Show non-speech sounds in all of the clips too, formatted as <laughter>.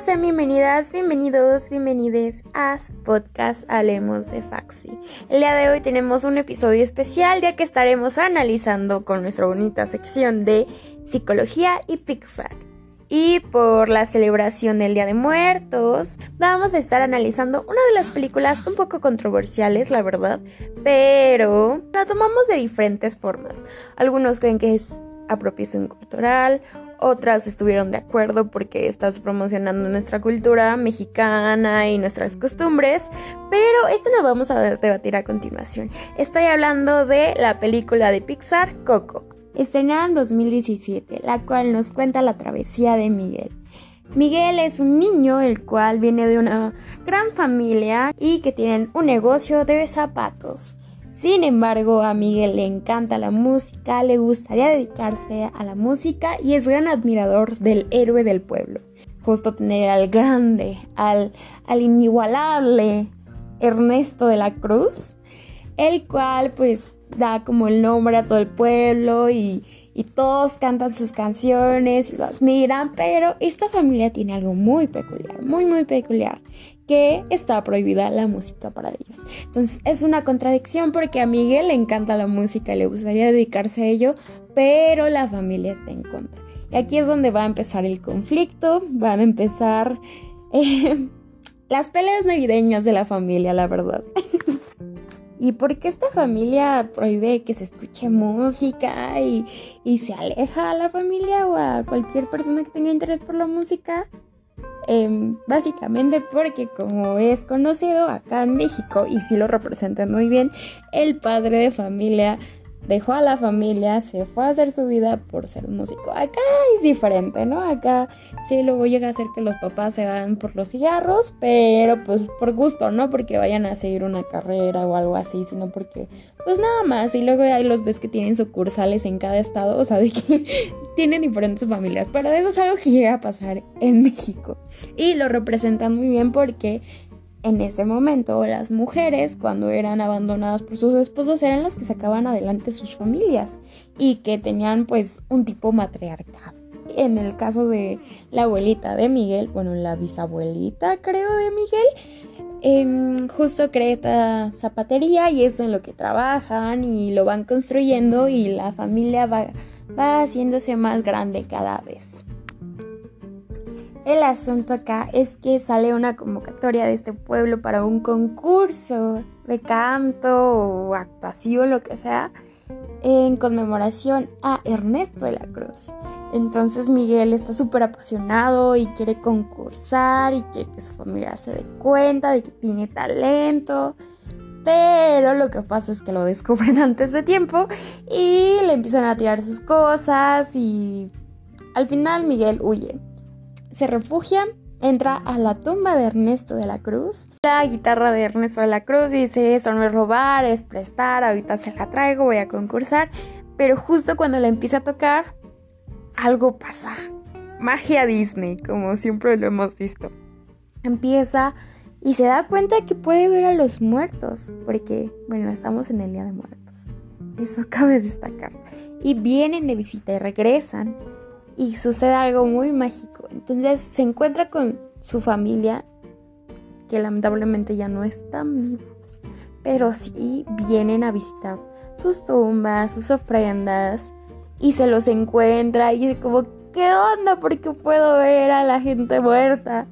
sean bienvenidas, bienvenidos, bienvenides a podcast Hablemos de Faxi. El día de hoy tenemos un episodio especial ya que estaremos analizando con nuestra bonita sección de psicología y Pixar. Y por la celebración del Día de Muertos, vamos a estar analizando una de las películas un poco controversiales, la verdad, pero la tomamos de diferentes formas. Algunos creen que es apropiación cultural, otras estuvieron de acuerdo porque estás promocionando nuestra cultura mexicana y nuestras costumbres, pero esto lo vamos a debatir a continuación. Estoy hablando de la película de Pixar Coco, estrenada en 2017, la cual nos cuenta la travesía de Miguel. Miguel es un niño el cual viene de una gran familia y que tienen un negocio de zapatos. Sin embargo, a Miguel le encanta la música, le gustaría dedicarse a la música y es gran admirador del héroe del pueblo. Justo tener al grande, al, al inigualable Ernesto de la Cruz, el cual pues da como el nombre a todo el pueblo y, y todos cantan sus canciones y lo admiran, pero esta familia tiene algo muy peculiar, muy muy peculiar, que está prohibida la música para ellos. Entonces es una contradicción porque a Miguel le encanta la música y le gustaría dedicarse a ello, pero la familia está en contra. Y aquí es donde va a empezar el conflicto, van a empezar eh, <laughs> las peleas navideñas de la familia, la verdad. <laughs> ¿Y por qué esta familia prohíbe que se escuche música y, y, se aleja a la familia o a cualquier persona que tenga interés por la música? Em, básicamente porque como es conocido acá en México y si lo representan muy bien, el padre de familia dejó a la familia, se fue a hacer su vida por ser músico. Acá es diferente, ¿no? Acá sí luego llega a ser que los papás se van por los cigarros, pero pues por gusto, no porque vayan a seguir una carrera o algo así, sino porque pues nada más. Y luego ahí los ves que tienen sucursales en cada estado, o sea, de que <laughs> tienen diferentes familias. Pero eso es algo que llega a pasar en México. Y lo representan muy bien porque en ese momento las mujeres cuando eran abandonadas por sus esposos eran las que sacaban adelante sus familias y que tenían pues un tipo matriarcado. En el caso de la abuelita de Miguel, bueno, la bisabuelita creo de Miguel, em, justo crea esta zapatería y es en lo que trabajan y lo van construyendo y la familia va, va haciéndose más grande cada vez. El asunto acá es que sale una convocatoria de este pueblo para un concurso de canto o actuación, lo que sea, en conmemoración a Ernesto de la Cruz. Entonces Miguel está súper apasionado y quiere concursar y quiere que su familia se dé cuenta de que tiene talento. Pero lo que pasa es que lo descubren <laughs> antes de tiempo y le empiezan a tirar sus cosas y al final Miguel huye se refugia, entra a la tumba de Ernesto de la Cruz. La guitarra de Ernesto de la Cruz dice, eso no es robar, es prestar, ahorita se la traigo, voy a concursar. Pero justo cuando la empieza a tocar, algo pasa. Magia Disney, como siempre lo hemos visto. Empieza y se da cuenta que puede ver a los muertos, porque, bueno, estamos en el Día de Muertos. Eso cabe destacar. Y vienen de visita y regresan y sucede algo muy mágico. Entonces se encuentra con su familia, que lamentablemente ya no están vivos, pero sí vienen a visitar sus tumbas, sus ofrendas, y se los encuentra y es como, ¿qué onda? Porque puedo ver a la gente muerta.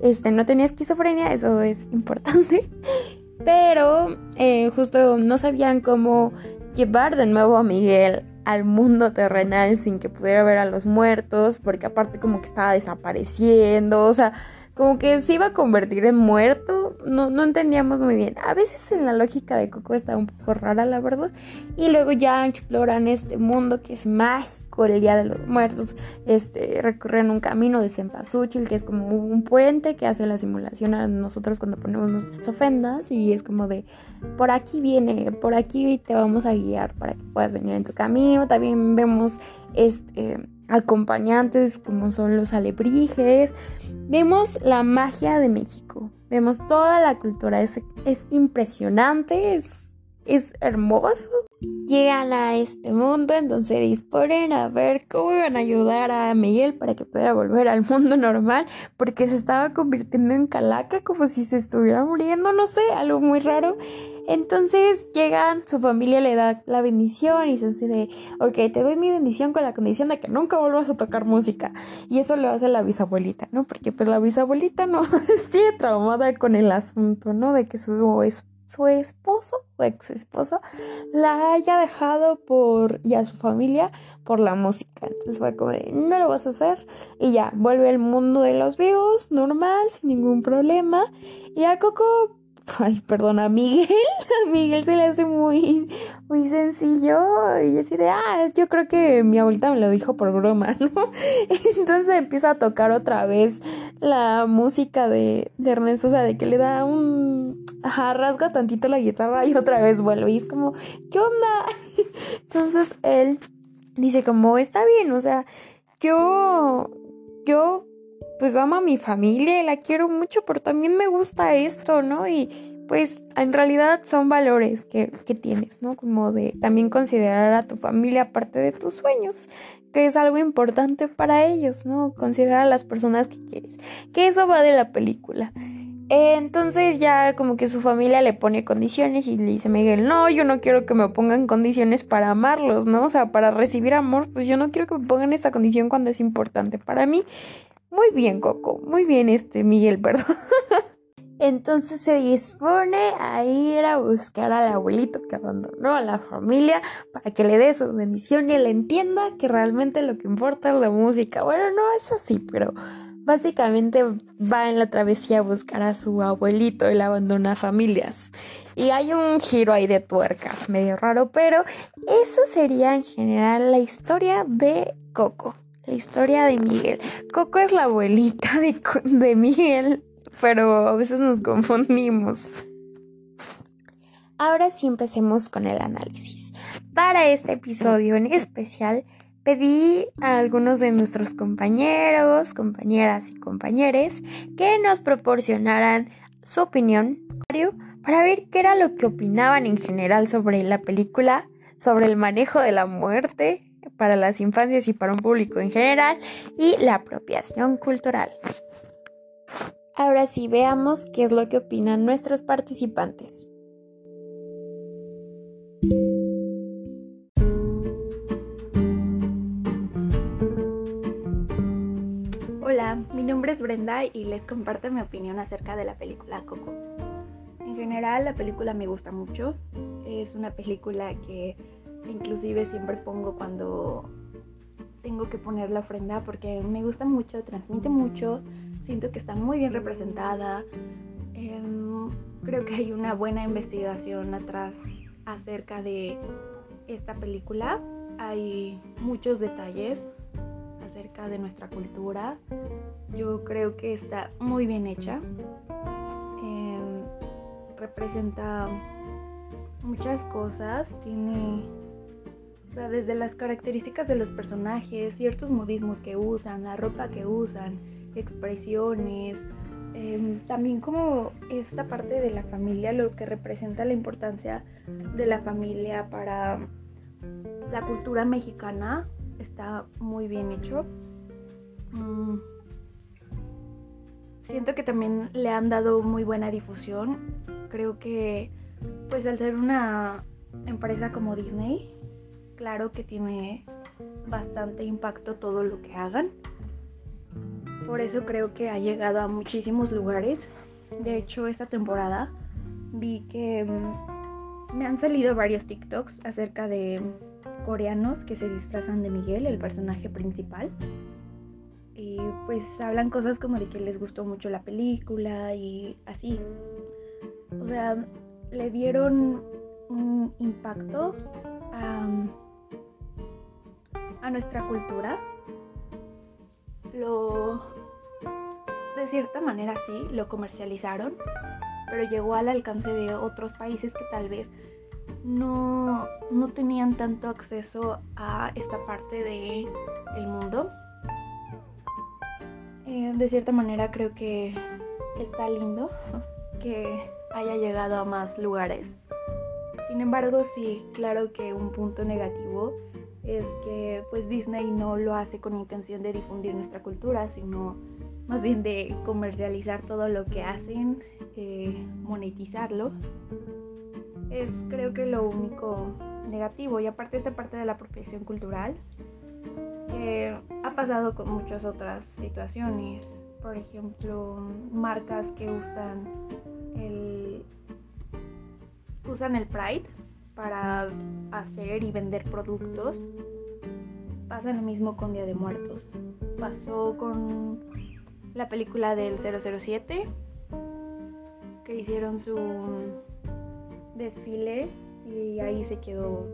Este, no tenía esquizofrenia, eso es importante. <laughs> Pero eh, justo no sabían cómo llevar de nuevo a Miguel al mundo terrenal sin que pudiera ver a los muertos, porque aparte como que estaba desapareciendo, o sea, como que se iba a convertir en muerto, no, no entendíamos muy bien. A veces en la lógica de Coco está un poco rara, la verdad. Y luego ya exploran este mundo que es mágico, el Día de los Muertos, este, recorren un camino de Cempasúchil, que es como un puente que hace la simulación a nosotros cuando ponemos nuestras ofendas, y es como de, por aquí viene, por aquí te vamos a guiar para que puedas venir en tu camino. También vemos este acompañantes como son los alebrijes. Vemos la magia de México, vemos toda la cultura, es, es impresionante, es es hermoso. Llegan a este mundo, entonces disponen a ver cómo iban a ayudar a Miguel para que pudiera volver al mundo normal, porque se estaba convirtiendo en calaca como si se estuviera muriendo, no sé, algo muy raro. Entonces llegan, su familia le da la bendición y se dice de, ok, te doy mi bendición con la condición de que nunca vuelvas a tocar música. Y eso lo hace la bisabuelita, ¿no? Porque pues la bisabuelita no <laughs> sigue traumada con el asunto, ¿no? De que su esposo su esposo o ex esposo la haya dejado por y a su familia por la música. Entonces fue como de no lo vas a hacer y ya vuelve al mundo de los vivos normal sin ningún problema y a Coco ay, perdona, Miguel, <laughs> a Miguel se le hace muy, muy sencillo y así de, ah, yo creo que mi abuelita me lo dijo por broma, <laughs> ¿no? Entonces empieza a tocar otra vez la música de, de Ernesto, o sea, de que le da un, ajá, rasga tantito la guitarra y otra vez vuelve y es como, ¿qué onda? <laughs> Entonces él dice como, está bien, o sea, yo, yo pues amo a mi familia la quiero mucho, pero también me gusta esto, ¿no? Y pues en realidad son valores que, que, tienes, ¿no? Como de también considerar a tu familia parte de tus sueños, que es algo importante para ellos, ¿no? Considerar a las personas que quieres. Que eso va de la película. Entonces ya como que su familia le pone condiciones y le dice Miguel, no, yo no quiero que me pongan condiciones para amarlos, ¿no? O sea, para recibir amor, pues yo no quiero que me pongan esta condición cuando es importante para mí. Muy bien, Coco. Muy bien, este Miguel, <laughs> perdón. Entonces se dispone a ir a buscar al abuelito que abandonó a la familia para que le dé su bendición y él entienda que realmente lo que importa es la música. Bueno, no es así, pero básicamente va en la travesía a buscar a su abuelito, él abandona familias. Y hay un giro ahí de tuercas, medio raro, pero eso sería en general la historia de Coco. La historia de Miguel. Coco es la abuelita de, Miguel, pero a veces nos confundimos. Ahora sí empecemos con el análisis. Para este episodio en especial, pedí a algunos de nuestros compañeros, compañeras y compañeros que nos proporcionaran su opinión para ver qué era lo que opinaban en general sobre la película, sobre el manejo de la muerte para las infancias y para un público en general y la apropiación cultural. Ahora sí veamos qué es lo que opinan nuestros participantes. Y les comparto mi opinión acerca de la película Coco. En general la película me gusta mucho, es una película que inclusive siempre pongo cuando tengo que poner la ofrenda porque me gusta mucho, transmite mucho, siento que está muy bien representada. Em, creo que hay una buena investigación atrás acerca de esta película. Hay muchos detalles acerca de nuestra cultura. Yo creo que está muy bien hecha. Em, representa muchas cosas, tiene o sea, desde las características de los personajes, ciertos modismos que usan, la ropa que usan, expresiones, em, también como esta parte de la familia, lo que representa la importancia de la familia para la cultura mexicana, está muy bien hecho. Mm. Siento que también le han dado muy buena difusión. Creo que pues al ser una empresa como Disney, claro que tiene bastante impacto todo lo que hagan. Por eso creo que ha llegado a muchísimos lugares. De hecho, esta temporada vi que mm, me han salido varios TikToks acerca de coreanos que se disfrazan de Miguel, el personaje principal. Y pues hablan cosas como de que les gustó mucho la película y así. O sea, le dieron un impacto a a nuestra cultura, lo, de cierta manera sí, lo comercializaron, pero llegó al alcance de otros países que tal vez no, no tenían tanto acceso a esta parte del el mundo. Eh, de cierta manera creo que está lindo <laughs> que haya llegado a más lugares. Sin embargo, sí, claro que un punto negativo es que pues Disney no lo hace con intención de difundir nuestra cultura, sino más bien de comercializar todo lo que hacen, eh, monetizarlo. Es creo que lo único negativo y aparte esta parte de la apropiación cultural que ha pasado con muchas otras situaciones, por ejemplo, marcas que usan el usan el Pride para hacer y vender productos. Pasa lo mismo con Día de Muertos. Pasó con la película del 007, que hicieron su desfile y ahí se quedó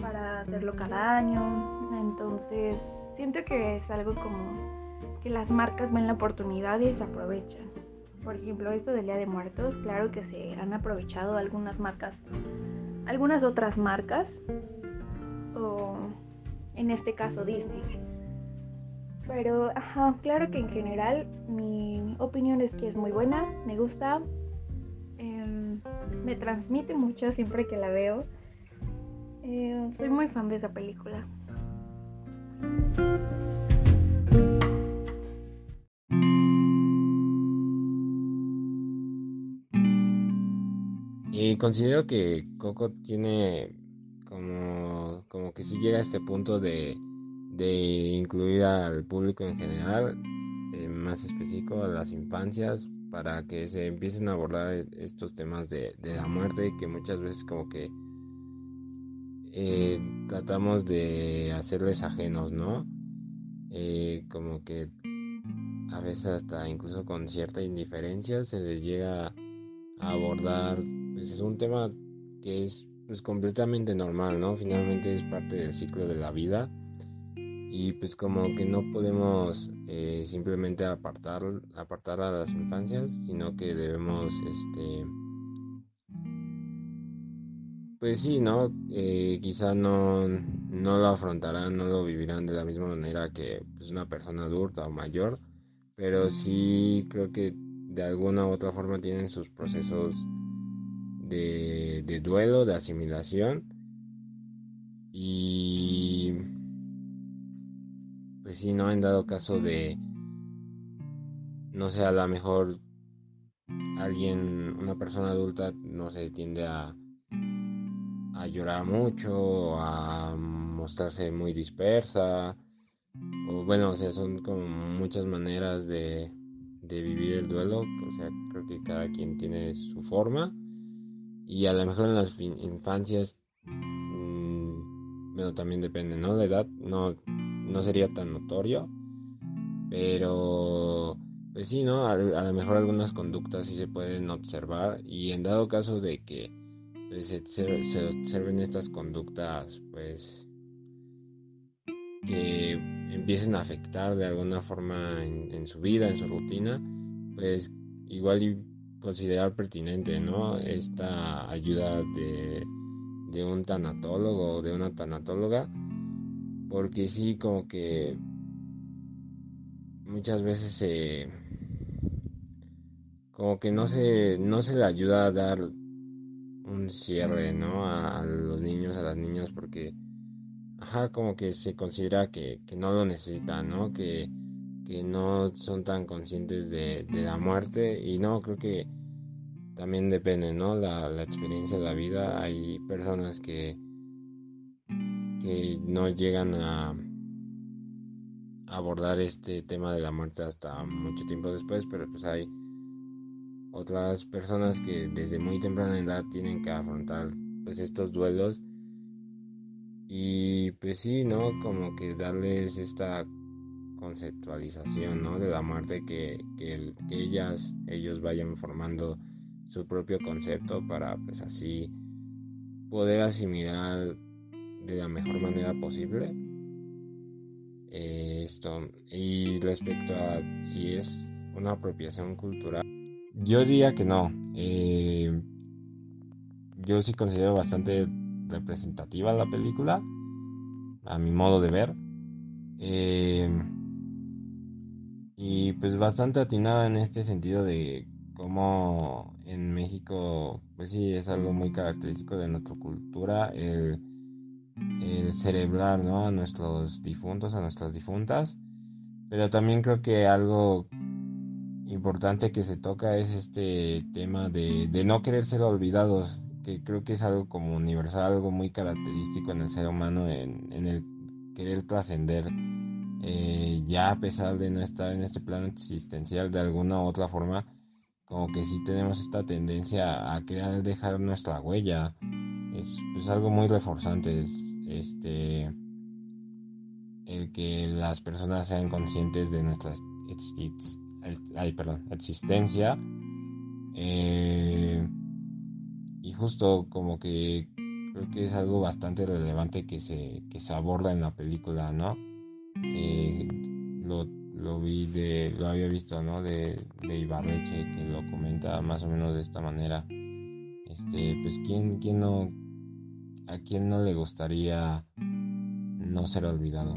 para hacerlo cada año. Entonces, siento que es algo como que las marcas ven la oportunidad y se aprovechan. Por ejemplo, esto del Día de Muertos, claro que se han aprovechado algunas marcas, algunas otras marcas, o en este caso Disney. Pero, claro que en general mi opinión es que es muy buena, me gusta, em, me transmite mucho siempre que la veo. Eh, soy muy fan de esa película. Y considero que Coco tiene como, como que si llega a este punto de, incluir al público en general, eh, más específico a las infancias, para que se empiecen a abordar estos temas de, la muerte que muchas veces como que eh, tratamos de hacerles ajenos, ¿no? Eh, como que a veces hasta incluso con cierta indiferencia se les llega a abordar pues es un tema que es pues completamente normal, ¿no? Finalmente es parte del ciclo de la vida y pues como que no podemos eh, simplemente apartar, apartar a las infancias, sino que debemos, este, pues sí, ¿no? Eh, quizá no, no lo afrontarán, no lo vivirán de la misma manera que pues, una persona adulta o mayor, pero sí creo que de alguna u otra forma tienen sus procesos de, duelo, de asimilación. Y pues si no, en dado caso de, no sé, a lo mejor alguien, una persona adulta, no se tiende a, a llorar mucho, a mostrarse muy dispersa, o bueno, o sea, son como muchas maneras de, de vivir el duelo, o sea, creo que cada quien tiene su forma y a lo mejor en las infancias, mmm, también depende, ¿no? La edad no, no sería tan notorio, pero pues sí, ¿no? A, lo mejor algunas conductas sí se pueden observar y en dado caso de que pues, se, observen estas conductas, pues que empiecen a afectar de alguna forma en, su vida, en su rutina, pues igual considerar pertinente, ¿no? Esta ayuda de, de un tanatólogo o de una tanatóloga, porque sí, como que muchas veces se... como que no se, no se le ayuda a dar un cierre, ¿no? A, los niños, a las niñas, porque, ajá, como que se considera que, que no lo necesitan, ¿no? Que, que no son tan conscientes de, la muerte y no, creo que también depende, ¿no? La, la experiencia de la vida. Hay personas que, que no llegan a abordar este tema de la muerte hasta mucho tiempo después, pero pues hay otras personas que desde muy temprana edad tienen que afrontar pues estos duelos y pues sí, ¿no? Como que darles esta conceptualización, ¿no? De la muerte que, que, ellas, ellos vayan formando su propio concepto para pues así poder asimilar de la mejor manera posible. Eh, esto y respecto a si es una apropiación cultural yo diría que no. Eh, yo sí considero bastante representativa la película a mi modo de ver. Eh, y pues bastante atinada en este sentido de como en México, pues sí, es algo muy característico de nuestra cultura, el, el celebrar ¿no? a nuestros difuntos, a nuestras difuntas, pero también creo que algo importante que se toca es este tema de, no querer ser olvidados, que creo que es algo como universal, algo muy característico en el ser humano, en, en el querer trascender eh, ya a pesar de no estar en este plano existencial de alguna u otra forma, como que sí tenemos esta tendencia a querer dejar nuestra huella. Es pues, algo muy reforzante, es este el que las personas sean conscientes de nuestra existencia. Eh, y justo como que creo que es algo bastante relevante que se, que se aborda en la película, ¿no? Eh, lo, lo, vi de, lo había visto, ¿no? De, de Ibarreche, que lo comenta más o menos de esta manera. Este, pues, ¿quién, quién no, a quién no le gustaría no ser olvidado?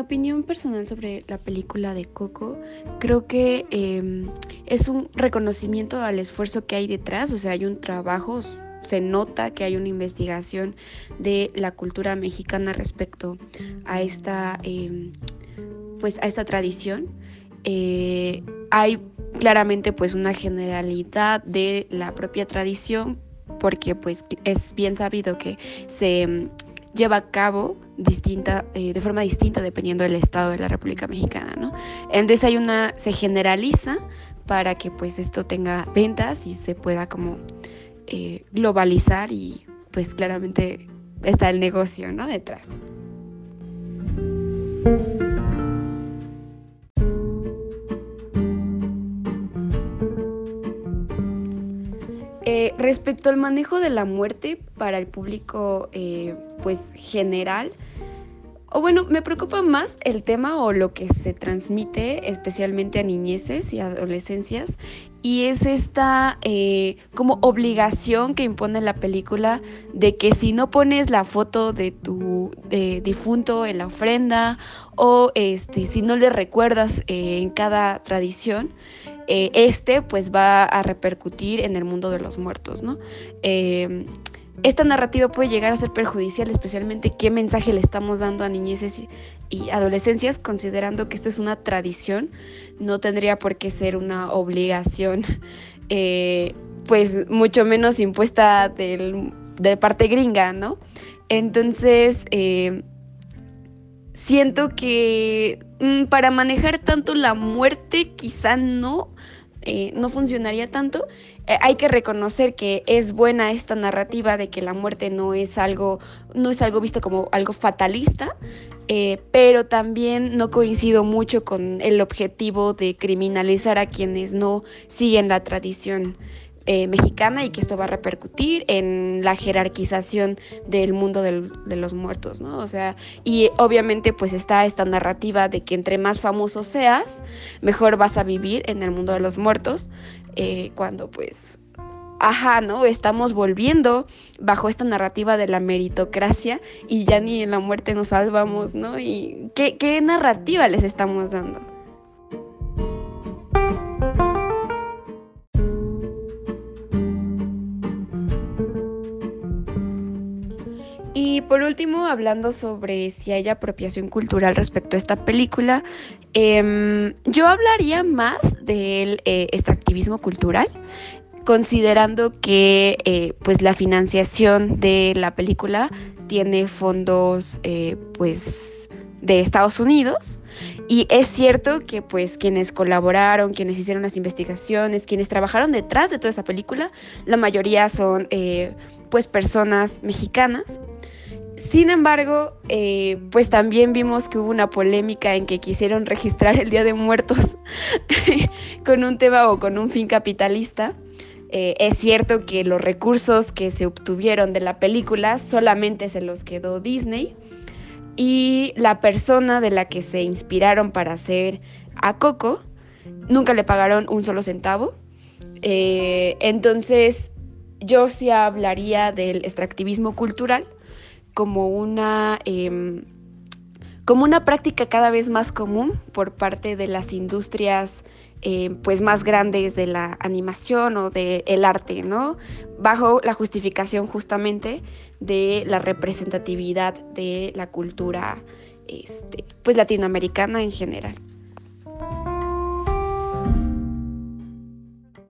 opinión personal sobre la película de Coco, creo que em, es un reconocimiento al esfuerzo que hay detrás, o sea, hay un trabajo, se nota que hay una investigación de la cultura mexicana respecto a esta, em, pues, a esta tradición. Eh, hay claramente pues una generalidad de la propia tradición porque pues es bien sabido que se em, lleva a cabo distinta, eh, de forma distinta dependiendo del estado de la República Mexicana. Entonces hay una, se generaliza para que pues esto tenga ventas y se pueda como eh, globalizar y pues claramente está el negocio, ¿no? Detrás. Eh, respecto al manejo de la muerte para el público pues general, o bueno, me preocupa más el tema o lo que se transmite especialmente a niñeces y adolescencias y es esta eh, como obligación que impone la película de que si no pones la foto de tu difunto en la ofrenda o este si no le recuerdas eh, en cada tradición eh, este pues va a repercutir en el mundo de los muertos, ¿no? esta narrativa puede llegar a ser perjudicial, especialmente qué mensaje le estamos dando a niñeces y adolescencias, considerando que esto es una tradición, no tendría por qué ser una obligación, <laughs> eh, pues mucho menos impuesta del, de parte gringa, ¿no? Entonces, eh, siento que mm, para manejar tanto la muerte quizá no, eh, no funcionaría tanto. Eh, hay que reconocer que es buena esta narrativa de que la muerte no es algo, no es algo visto como algo fatalista, eh, pero también no coincido mucho con el objetivo de criminalizar a quienes no siguen la tradición eh, mexicana y que esto va a repercutir en la jerarquización del mundo de los muertos, ¿no? O sea, y obviamente pues está esta narrativa de que entre más famoso seas, mejor vas a vivir en el mundo de los muertos, eh, cuando pues ajá, ¿no? Estamos volviendo bajo esta narrativa de la meritocracia y ya ni en la muerte nos salvamos, ¿no? ¿Y qué, qué narrativa les estamos dando? Por último, hablando sobre si hay apropiación cultural respecto a esta película, em, yo hablaría más del eh, extractivismo cultural, considerando que eh, pues la financiación de la película tiene fondos eh, pues de Estados Unidos. Y es cierto que pues quienes colaboraron, quienes hicieron las investigaciones, quienes trabajaron detrás de toda esa película, la mayoría son pues personas mexicanas sin embargo, eh, pues también vimos que hubo una polémica en que quisieron registrar el Día de Muertos <laughs> con un tema o con un fin capitalista. Eh, es cierto que los recursos que se obtuvieron de la película solamente se los quedó Disney y la persona de la que se inspiraron para hacer a Coco nunca le pagaron un solo centavo. Eh, entonces, yo sí hablaría del extractivismo cultural como una, em, como una práctica cada vez más común por parte de las industrias em, pues más grandes de la animación o del arte, ¿no? Bajo la justificación justamente de la representatividad de la cultura este, pues latinoamericana en general.